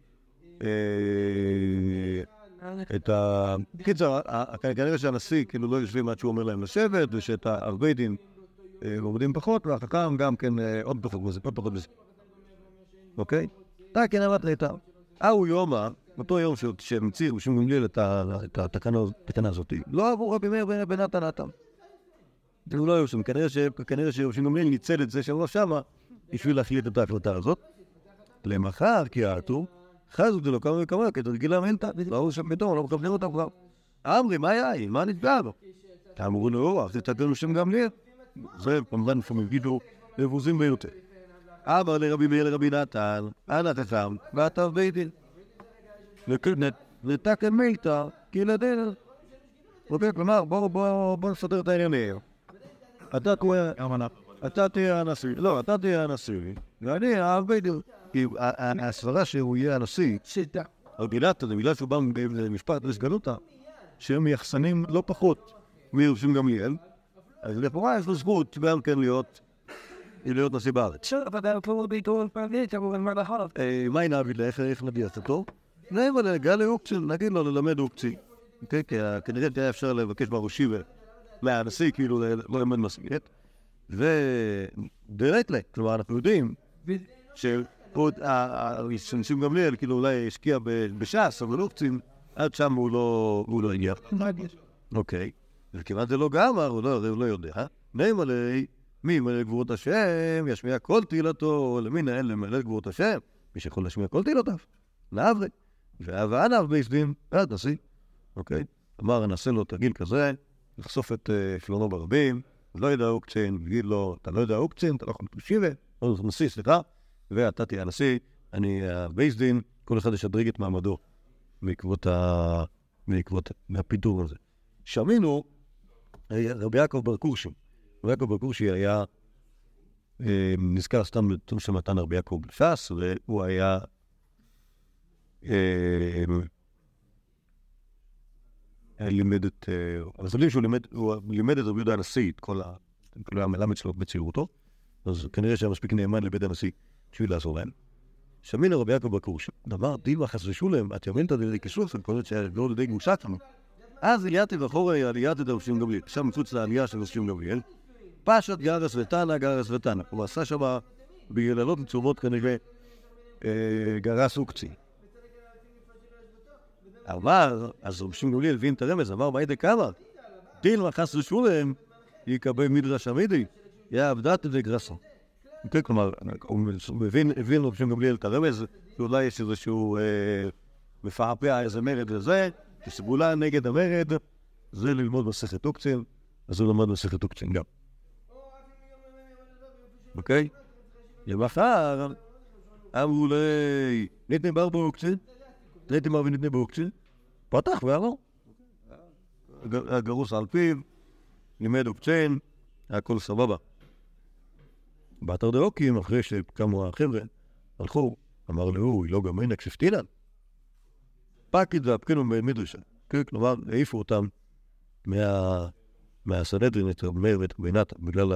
את ה... קיצר, כנראה שהנשיא כאילו לא יושבים עד שהוא אומר להם לשבת ושאת הווידים עומדים פחות והחכם גם כן אה, עוד פחות מזה, עוד פחות מזה. אוקיי? תקין המתניתא. ההוא יומא, אותו יום ש- שהמציא רבי שמעון גמליאל את התקנה הזאת, לא עבור רבי מאיר בן נתן נתן. הוא לא היו שם, כנראה שרבי שמעון גמליאל ניצל את זה שהוא לא שמה בשביל להחליט את ההחלטה הזאת. למחר כי עטו, חזו דלא כמה וכמה, כתרגילם אין תא, לא היו שם פתאום, לא מכוונים אותם כבר. אמרי, מה יין? מה נפגע לו? אמרו לו, אז תתקנו שם גמליאל. זה כמובן לפעמים הגידו לבוזים ביותר. אמר לרבי מאיר לרבי נתן, אנא תחם, ואתה בית דין. נתקן מילתא, כי לדין. כלומר, בואו בואו בואו נסדר את העניינים. אתה תהיה, אתה תהיה הנשיא, לא, אתה תהיה הנשיא, ואני האב בית דין. כי הסברה שהוא יהיה הנשיא, הגילת זה בגלל שהוא בא למשפט לסגנותא, שהם מייחסנים לא פחות מירושלים גמליאל, אז לכאורה יש לו זכות גם כן להיות, להיות נשיא בארץ. אה, מה נעביד לה, איך- איך נביע אותו? נעים עליה, גל אוקצין, נגיד לו ללמד אוקצי. אוקיי, כי ה- כנראה היה אפשר לבקש מהראשי מהנשיא, כאילו, לא ללמד מסגרת. ודירקטלי, כלומר, אנחנו יודעים שנשים גמליאל, כאילו, אולי השקיע בש"ס, אבל אוקצין, עד שם הוא לא הוא לא הגיע. אוקיי. וכיוון זה לא גמר, הוא לא, הוא לא יודע. נעים עלי, מי ימלא גבורות השם, ישמיע כל תהילתו, למי נהל למלא גבורות השם? מי שיכול להשמיע כל תהילותיו. נעברי. ואהבה ענב בייסדים, ועד נשיא. אוקיי? אמר, נעשה לו תרגיל כזה, לחשוף את אה, שלונו ברבים, לא ידע אוקצין, יגיד לו, אתה לא יודע אוקצין, אתה לא יכול להקשיב, לא נשיא, סליחה, ואתה תהיה הנשיא, אני הבייס דין, כל אחד ישדרג את מעמדו בעקבות ה... בעקבות הפיטור הזה. שמינו, היה רבי יעקב בר כורשי. רבי יעקב בר כורשי היה, אה, נזכר סתם בתום של מתן רבי יעקב בש"ס, והוא היה, אה, לימד את, אה, אז יודעים שהוא לימד, הוא את רבי יהודה הנשיא, את כל ה... כאילו היה מלמד שלו בצעירותו, אז כנראה שהיה מספיק נאמן לבית הנשיא בשביל לעזור להם. שמינו רבי יעקב בר כורשי, אמר, דילמה חס ושולם, את ימינתא דלי כיסוף, קוראת שלא לידי גרושתנו. אז עלייתי ואחורי עלייתי דרשים גמליאל, שם מחוץ לעלייה של רשים גמליאל, פשט גרס ותנא, גרס ותנא. הוא עשה שם ביללות מצומות כנראה אה, גרס אוקצי. אמר, אז רשים גמליאל הבין את הרמז, אמר, מאי דקאמר, דילמה חס ושולם, יקבל מדרש עמידי, יא עבדת דגרסו. כן, כלומר, הוא מבין, הבין רבי שמעון גמליאל את הרמז, שאולי יש איזשהו אה, מפעפע איזה מרד וזה, שסגולה נגד המרד, זה ללמוד מסכת אוקצין, אז הוא למד מסכת אוקצין גם. אוקיי? למחר אמרו לי, ניתנה בר באוקצין, ניתנה בר וניתנה באוקצין, פתח ואמר. הג- הגרוס על פיו, לימד אוקצין, הכל סבבה. באתר דאוקים, אחרי שקמו החבר'ה, הלכו, אמר להוא, לא גם אין אקספטינן. פקיד והפקינו במדרשה. כן, כלומר, העיפו אותם מה... מהסנהדרין, את מאיר ואת רבי נתן, בגלל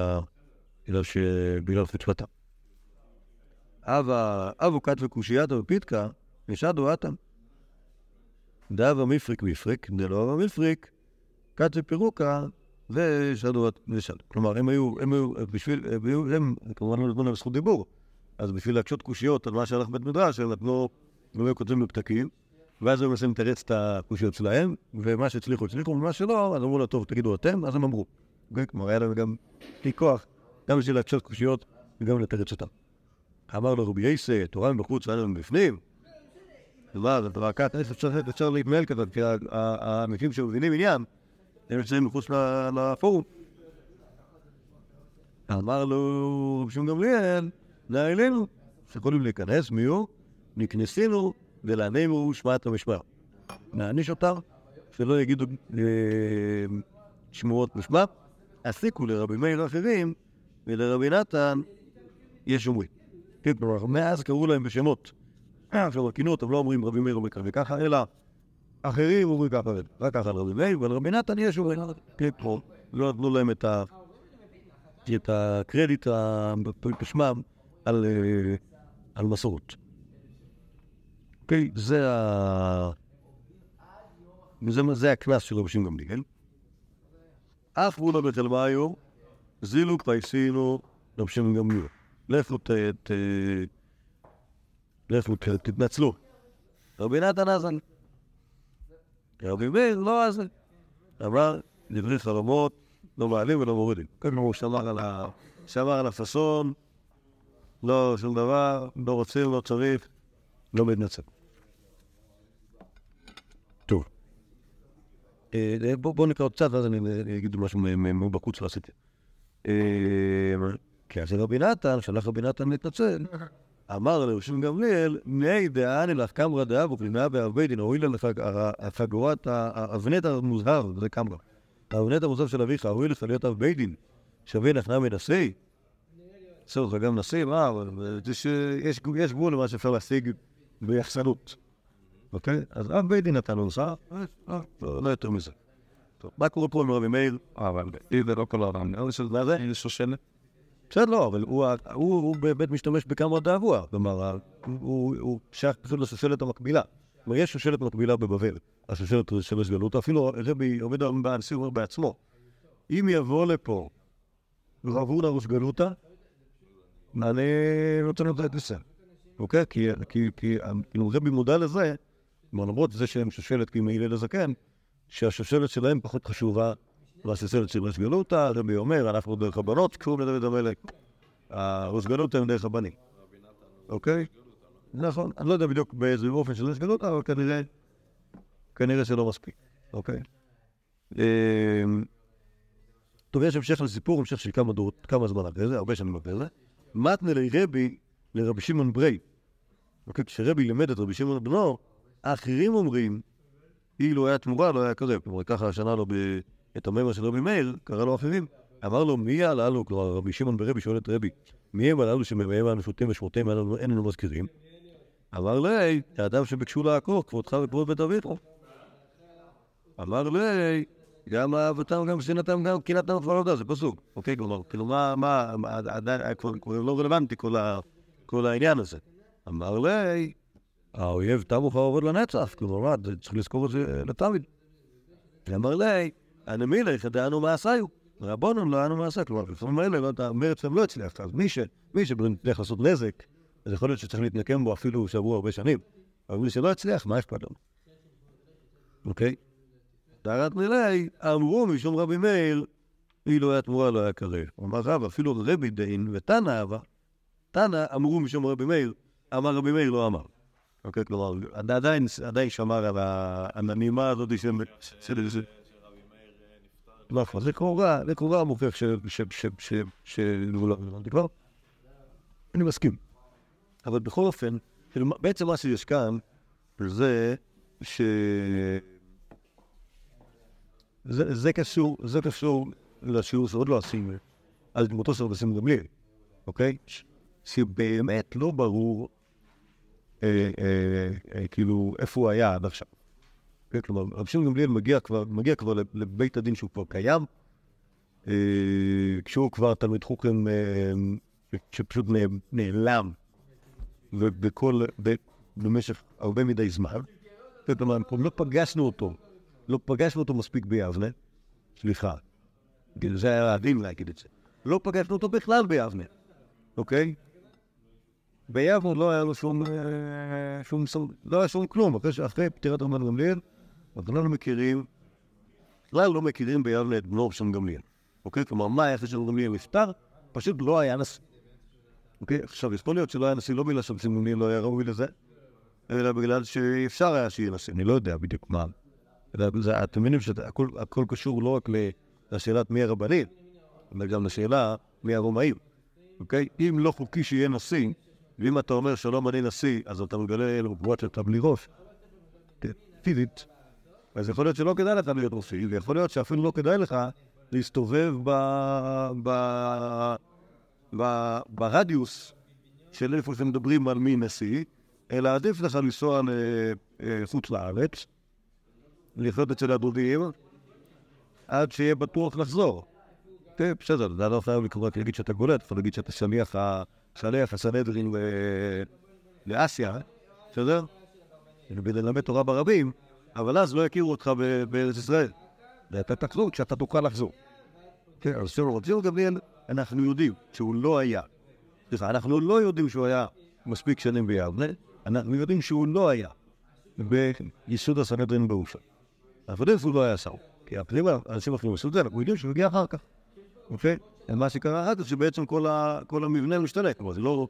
ה... בגלל ש... בגלל חצפתם. אבא, אבו כת וקושייתא ופיתקא, נשדו אתם. דאבה מפריק מפריק, דלא אבא מפריק, כת ופירוקה, ושדו ושדו. כלומר, הם היו, הם היו, בשביל, הם היו, הם כמובן לא נתנו להם זכות דיבור, אז בשביל להקשות קושיות על מה שהלך בית מדרש, הם נתנו, הם היו כותבים בפתקים, ואז הם מנסים לתרץ את הקושיות שלהם, ומה שהצליחו, הצליחו, ומה שלא, אז אמרו לה, טוב, תגידו אתם, אז הם אמרו. אוקיי? כלומר, היה להם גם כלי כוח, גם בשביל להקשות קושיות, וגם לתרץ אותם. אמר לו רבי יסי, תורה מבחוץ ואנו מבפנים. כלומר, את רק אפשר אפשר להתנהל כזה, כי ה- ה- האנשים שמבינים עניין, הם נמצאים מחוץ לפורום. אמר לו רבי שמעון גמליאל, נא אלינו, שיכולים להיכנס, מי הוא? נכנסינו ולעננו שמעת המשמר. נעניש אותם, שלא יגידו אה, שמועות משמע. הסיקו לרבי מאיר אחרים, ולרבי נתן יש אומרים. כן, כלומר, מאז קראו להם בשמות. עכשיו, הכינו אותם, לא אומרים רבי מאיר אומר ככה וככה, אלא אחרים אומרים ככה, רק ככה על רבי מאיר, ועל רבי נתן יש אומרים. כן, לא נתנו להם את הקרדיט בשמם על, אה, על מסורת. אוקיי, זה ה... זה הקנס של רבי שמעון גמליאל. אף מולה בתל מאיו, זילו פייסינו רבי שמעון גמליאל. לכו ת... לכו ת- תתנצלו. רבי נתן אזן. רבי מאיר לא אזן. אמר, דברי חלומות, לא מעלים ולא מורידים. ככה הוא שמר על ה... שמר על הפאסון, לא שום דבר, לא רוצים, לא צריך, לא מתנצל. טוב. אה, בואו בוא נקרא עוד קצת, ואז אני אגיד משהו מבחוץ שעשיתי. אה, כי אז רבי נתן, שלח רבי נתן להתנצל, אמר שמעון גמליאל, מי דעני לך קמרא דאב וקלינה באב בית דין, הואיל לך החגורת, האבנט המוזהר, זה קמרא. האבנט המוזהר של אביך, הואיל לך להיות אב בית דין, שווה לך נמי נשיא? עושה אותך גם נשיא? מה, שיש יש גבול למה שאפשר להשיג ביחסנות. אוקיי? אז אב בית דין נתן לו נסע, לא לא יותר מזה. טוב, מה קורה פה עם רבי מאיר? אבל זה לא כל לי שזה מה זה? שושלת. בסדר, לא, אבל הוא, באמת משתמש בכמה דאבוה. כלומר, הוא, שייך פשוט לשושלת המקבילה. כלומר, יש שושלת מקבילה בבבל, השושלת של הסגלות. אפילו רבי עובד הנשיא אומר בעצמו, אם יבוא לפה רב הונא ראש גלותא, אני רוצה לתת את זה. אוקיי? כי, רבי מודע לזה, כלומר, למרות זה שהם שושלת כמהילל הזקן, שהשושלת שלהם פחות חשובה מהשושלת של ראש גלותא, רבי אומר, אנחנו דרך הבנות, קוראים לדוד המלך. הראש גלותא הם דרך הבנים. אוקיי? נכון, אני לא יודע בדיוק באיזה אופן של ראש גלותא, אבל כנראה, כנראה שלא מספיק, אוקיי? אמ, טוב, יש המשך לסיפור, המשך של כמה דורות, כמה זמן אחרי זה, הרבה שנים אחרי זה. מתנה לרבי, לרבי שמעון ברי. אוקיי, כשרבי לימד את רבי שמעון בנו, האחרים אומרים, אילו היה תמורה, לא היה קרב. כלומר, ככה השנה לו ב- את הממר של רבי מאיר, קרא לו אחרים. אמר לו, מי הללו, כלומר, רבי שמעון ברבי שואל את רבי, מי הם הללו שמהם אנו שותים ושמותיהם אין לנו- מזכירים? אמר לי, האדם שביקשו לעקור, כבודך וכבוד בית אביך. אמר לי, גם אהבתם, גם שנאתם, גם קנאתם כבר עובדה, זה פסוק. אוקיי, כלומר, כאילו מה, מה, עדיין, היה כבר לא רלוונטי כל העניין הזה. אמר לי, האויב תמו לך עובד לנצח, כלומר, צריך לזכור את זה לתמיד. אמר לי, אני מילך, דענו מעשיו. רבונון לא אנו מעשה, כלומר, לפעמים האלה, לא יודע, מרץ הם לא הצליח, אז מי ש- מי שבדרך לעשות נזק, אז יכול להיות שצריך להתנקם בו אפילו שעברו הרבה שנים. אבל מי שלא הצליח, מה אכפת לנו? אוקיי? טהרת מילי, אמרו משום רבי מאיר, אילו היה תמורה לא היה קרב. אמר רב, אפילו רבי דין ותנא אהבה, תנא אמרו משום רבי מאיר, אמר רבי מאיר לא אמר. אוקיי, כלומר, עד- עדיין, עדיין שמר על ה- על הנימה הזאת של... של- של- נכון, זה קורה, זה קורה מוכיח ש... ש... ש... ש... שהוא לא רלוונטי כבר. אני מסכים. אבל בכל אופן, כאילו, בעצם מה שיש כאן, זה ש... זה, זה קשור, זה קשור לשיעור שעוד לא עשינו, על דמותו של רבי גמליאל, אוקיי? שבאמת לא ברור, כאילו, איפה הוא היה עד עכשיו. כן, כלומר, רבי שמעון גמליאל מגיע כבר, לבית הדין שהוא כבר קיים, אה, כשהוא כבר תלמיד אה, שפשוט נעלם ובכל, ב- במשך הרבה מדי זמן. כלומר, לא פגשנו אותו, לא פגשנו אותו מספיק ביבנה, סליחה, זה היה הדין להגיד את זה. לא פגשנו אותו בכלל ביבנה, אוקיי? ביבנה לא היה לו שום, אה, שום, לא היה שום כלום, אחרי, אחרי פטירת רמת גמליאל, אנחנו לא מכירים, בכלל לא מכירים ביבנה את בנו של גמליאל, אוקיי? כלומר, מה היה אחרי שגמליאל נפטר? פשוט לא היה נשיא. אוקיי? עכשיו, יכול להיות שלא היה נשיא לא בגלל שגמליאל לא היה ראוי לזה, אלא בגלל שאפשר היה שיהיה נשיא, אני לא יודע בדיוק מה. אתם מבינים שהכל הכל קשור לא רק לשאלת מי הרבנים, אלא גם לשאלה מי הרומאים, אוקיי? אם לא חוקי שיהיה נשיא, ואם אתה אומר שלום אני נשיא, אז אתה מגלה למקומות שאתה בלי ראש, פיזית, אז יכול להיות שלא כדאי לך להיות נשיא, ויכול להיות שאפילו לא כדאי לך להסתובב. ברדיוס של איפה שמדברים על מי נשיא, אלא עדיף לך לנסוע לחוץ לארץ, לחיות אצל הדודים, עד שיהיה בטוח לחזור. בסדר, אתה לא חייב לקרוא, להגיד שאתה גולט, אתה להגיד שאתה שליח ה- שליח הסנהדרין ל- לאסיה, בסדר? כדי ללמד תורה ברבים, אבל אז לא יכירו אותך בארץ ישראל. ואתה תחזור כשאתה תוכל לחזור. כן, אז שלום, רצינו גמליאל, אנחנו יודעים שהוא לא היה. סליחה, אנחנו לא יודעים שהוא היה מספיק שנים ביבנה, אנחנו יודעים שהוא לא היה ביסוד הסנהדרין באושה. אנחנו יודעים שהוא לא היה שר, כי הפנים האנשים אחרים עשו את זה, אנחנו יודעים שהוא הגיע אחר כך. אוקיי? מה שקרה אז זה שבעצם כל, ה, כל המבנה משתנה, כלומר זה לא...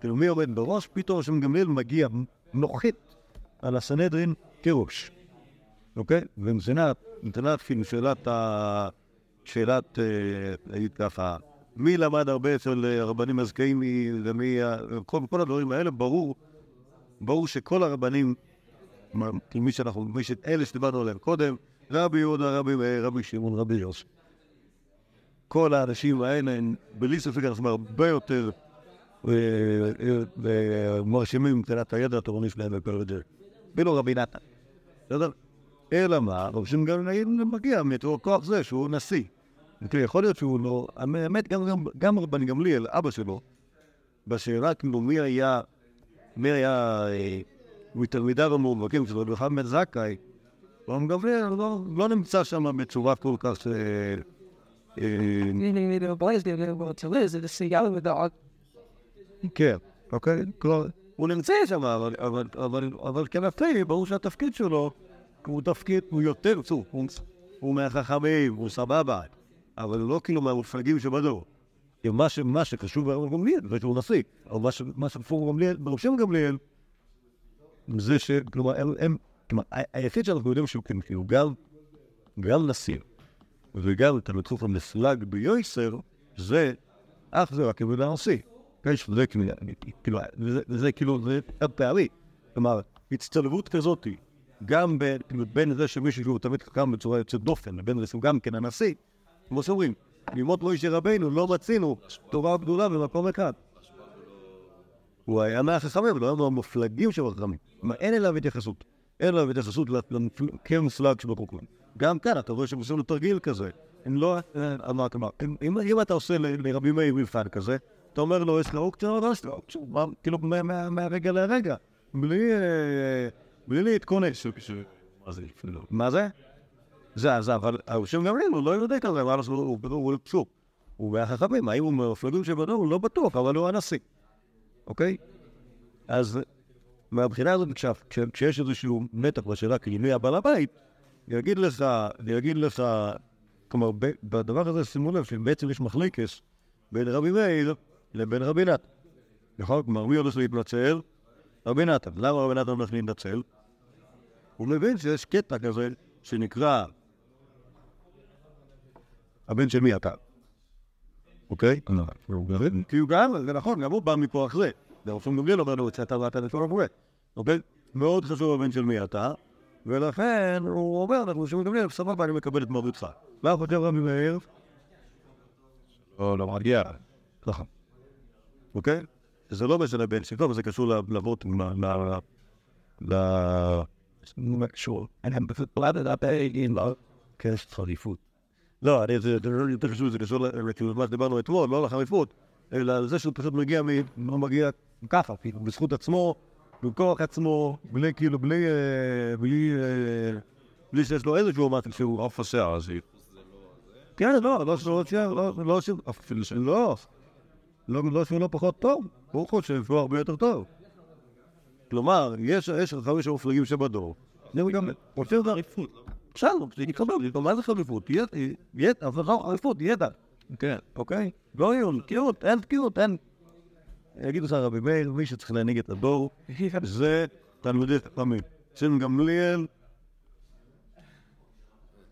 כאילו מי עומד בראש, פתאום השם גמליאל מגיע, נוחת על הסנהדרין כראש. אוקיי? ומבחינת, מבחינת כאילו שאלת ה... שאלת, אה, נגיד ככה, מי למד הרבה אצל אה, הרבנים הזכאים ומי... כל, כל הדברים האלה, ברור, ברור שכל הרבנים, מה- מי שאנחנו, מי ש... אלה שדיברנו עליהם קודם, רבי יהודה, רבי מאיר, רבי שמעון, רבי יוסף. כל האנשים האלה הם בלי ספק אנחנו הרבה יותר אה, אה, אה, מרשימים מבחינת הידע התורני שלהם וכל זה. אפילו רבי נתן. בסדר? אלא מה, רבי גם נגיד מגיע מתוך כוח זה שהוא נשיא. יכול להיות שהוא לא, האמת גם, רבן גמליאל, אבא שלו, בשאלה כאילו מי היה, מי היה מתלמידיו המובהקים של רבי חמד זכאי, רבן גמליאל לא, לא נמצא שם בצורה כל כך... כן, אוקיי? כלומר, הוא נמצא שם, אבל, כנפתלי, ברור שהתפקיד שלו הוא תפקיד, הוא יותר, הוא, הוא מהחכמים, הוא סבבה, אבל לא כאילו מהמופלגים שבדור. מה, שחשוב ברב גמליאל זה שהוא נשיא, אבל מה, ש, מה שפור גמליאל, ברב שם גמליאל, זה ש... כלומר, הם... כלומר, היחיד שאנחנו יודעים שהוא כן, גם נשיא, וגם תלמיד חוף המפלג ביויסר, זה אך זה רק כבוד הנשיא. יש, זה כאילו, כאילו, וזה, וזה כאילו, זה הפערי. כלומר, הצטלבות כזאת, גם כאילו, בין זה שמישהו שהוא תמיד חכם בצורה יוצאת דופן, לבין זה שהוא גם כן הנשיא, כמו שאומרים, לימוד מוישה רבינו לא מצינו תורה גדולה במקום אחד. הוא היה מהחכמים, לא היה מהמופלגים של החכמים. אין אליו התייחסות. אין אליו התייחסות למפל- כמפלג שבחוקים. גם כאן, אתה רואה שהם עושים לו תרגיל כזה. הם לא... אה, כלומר, אם, אם- אתה עושה לרבי מאיר מבחן כזה, אתה אומר לו, יש לך אופציה או לא יש לך אופציה? מה, כאילו, מה- מה- מהרגע לרגע. בלי... אה, בלי להתכונן. מה זה אפילו? מה זה? זה, אבל השם גמליאל הוא לא יודע כזה, מה לעשות, הוא פשוט. הוא מהחכמים, האם הוא מהמפלגים שבדור? הוא לא בטוח, אבל הוא הנשיא. אוקיי? אז מהבחינה הזאת, כש- כשיש איזשהו מתח בשאלה, כאילו מי הבעל הבית, יגיד לך, יגיד לך, כלומר, ב- בדבר הזה שימו לב שבעצם יש מחלקס בין רבי מאיר לבין רבי נתן. נכון? כלומר, מי הולך להתנצל? רבי נתן. למה רבי נתן הולך להתנצל? הוא מבין שיש קטע כזה שנקרא הבן של מי אתה, אוקיי? כי הוא גם, זה נכון, גם הוא בא מפה אחרי. והרשום גמליאל אומר לו, אתה ואתה לכל המורה. אוקיי? מאוד חשוב הבן של מי אתה, ולכן הוא אומר, אנחנו שומעים גמליאל, סבבה, אני מקבל את מרביתך. מה חושב רבי מאיר? לא, לא מגיע. ככה. אוקיי? זה לא משנה בין שלטון, זה קשור לאבות, ל... קשור. פשוט פלטת העין, לא? כן, יש חריפות. לא, אני, זה לא יותר חשוב, זה קשור למה שדיברנו אתמול, לא לחריפות, אלא לזה שהוא פשוט מגיע. לא מגיע ככה, כאילו, בזכות עצמו, בכוח עצמו, בלי כאילו, בלי... אה, בלי... אה, בלי שיש לו איזשהו משהו שהוא... עוף השיער הזה. כן, לא, לא שהוא לא, לא, לא, שהוא- אפילו שלא, לא, לא שהוא לא פחות טוב, הוא חושב שהוא הרבה יותר טוב. כלומר, יש, יש חמישה מופלגים שבדור, זה גם עושה את החריפות. בסדר, זה זה- מה זה חריפות? ידע, אבל לא חריפות, ידע. כן, אוקיי? לא יהיו, תקיעות, אין תקיעות, אין. יגיד לך רבי מאיר, מי שצריך להנהיג את הדור זה תלמידי חכמים. שם גמליאל,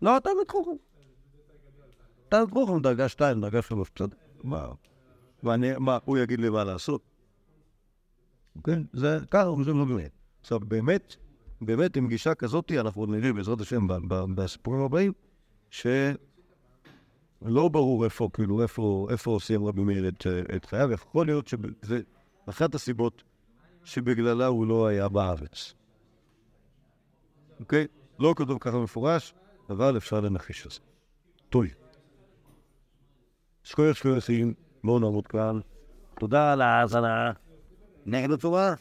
לא, אתה מתחוכם. אתה מתחוכם דרגה שתיים, דרגה שלוש, בסדר. מה? ואני, מה, הוא יגיד לי מה לעשות? כן, זה ככה הוא חושב לא באמת. עכשיו, באמת, באמת עם גישה כזאת, אנחנו נראה בעזרת השם בסיפורים הבאים, שלא ברור איפה, כאילו, איפה, איפה סיים רבי מאיר את, את חייו, יכול להיות שזה אחת הסיבות שבגללה הוא לא היה בארץ. אוקיי? לא כתוב ככה מפורש, אבל אפשר לנחש את זה. טוב. שכוייך שכוייכים, בואו נעמוד כאן. תודה על ההאזנה. נגד התורה.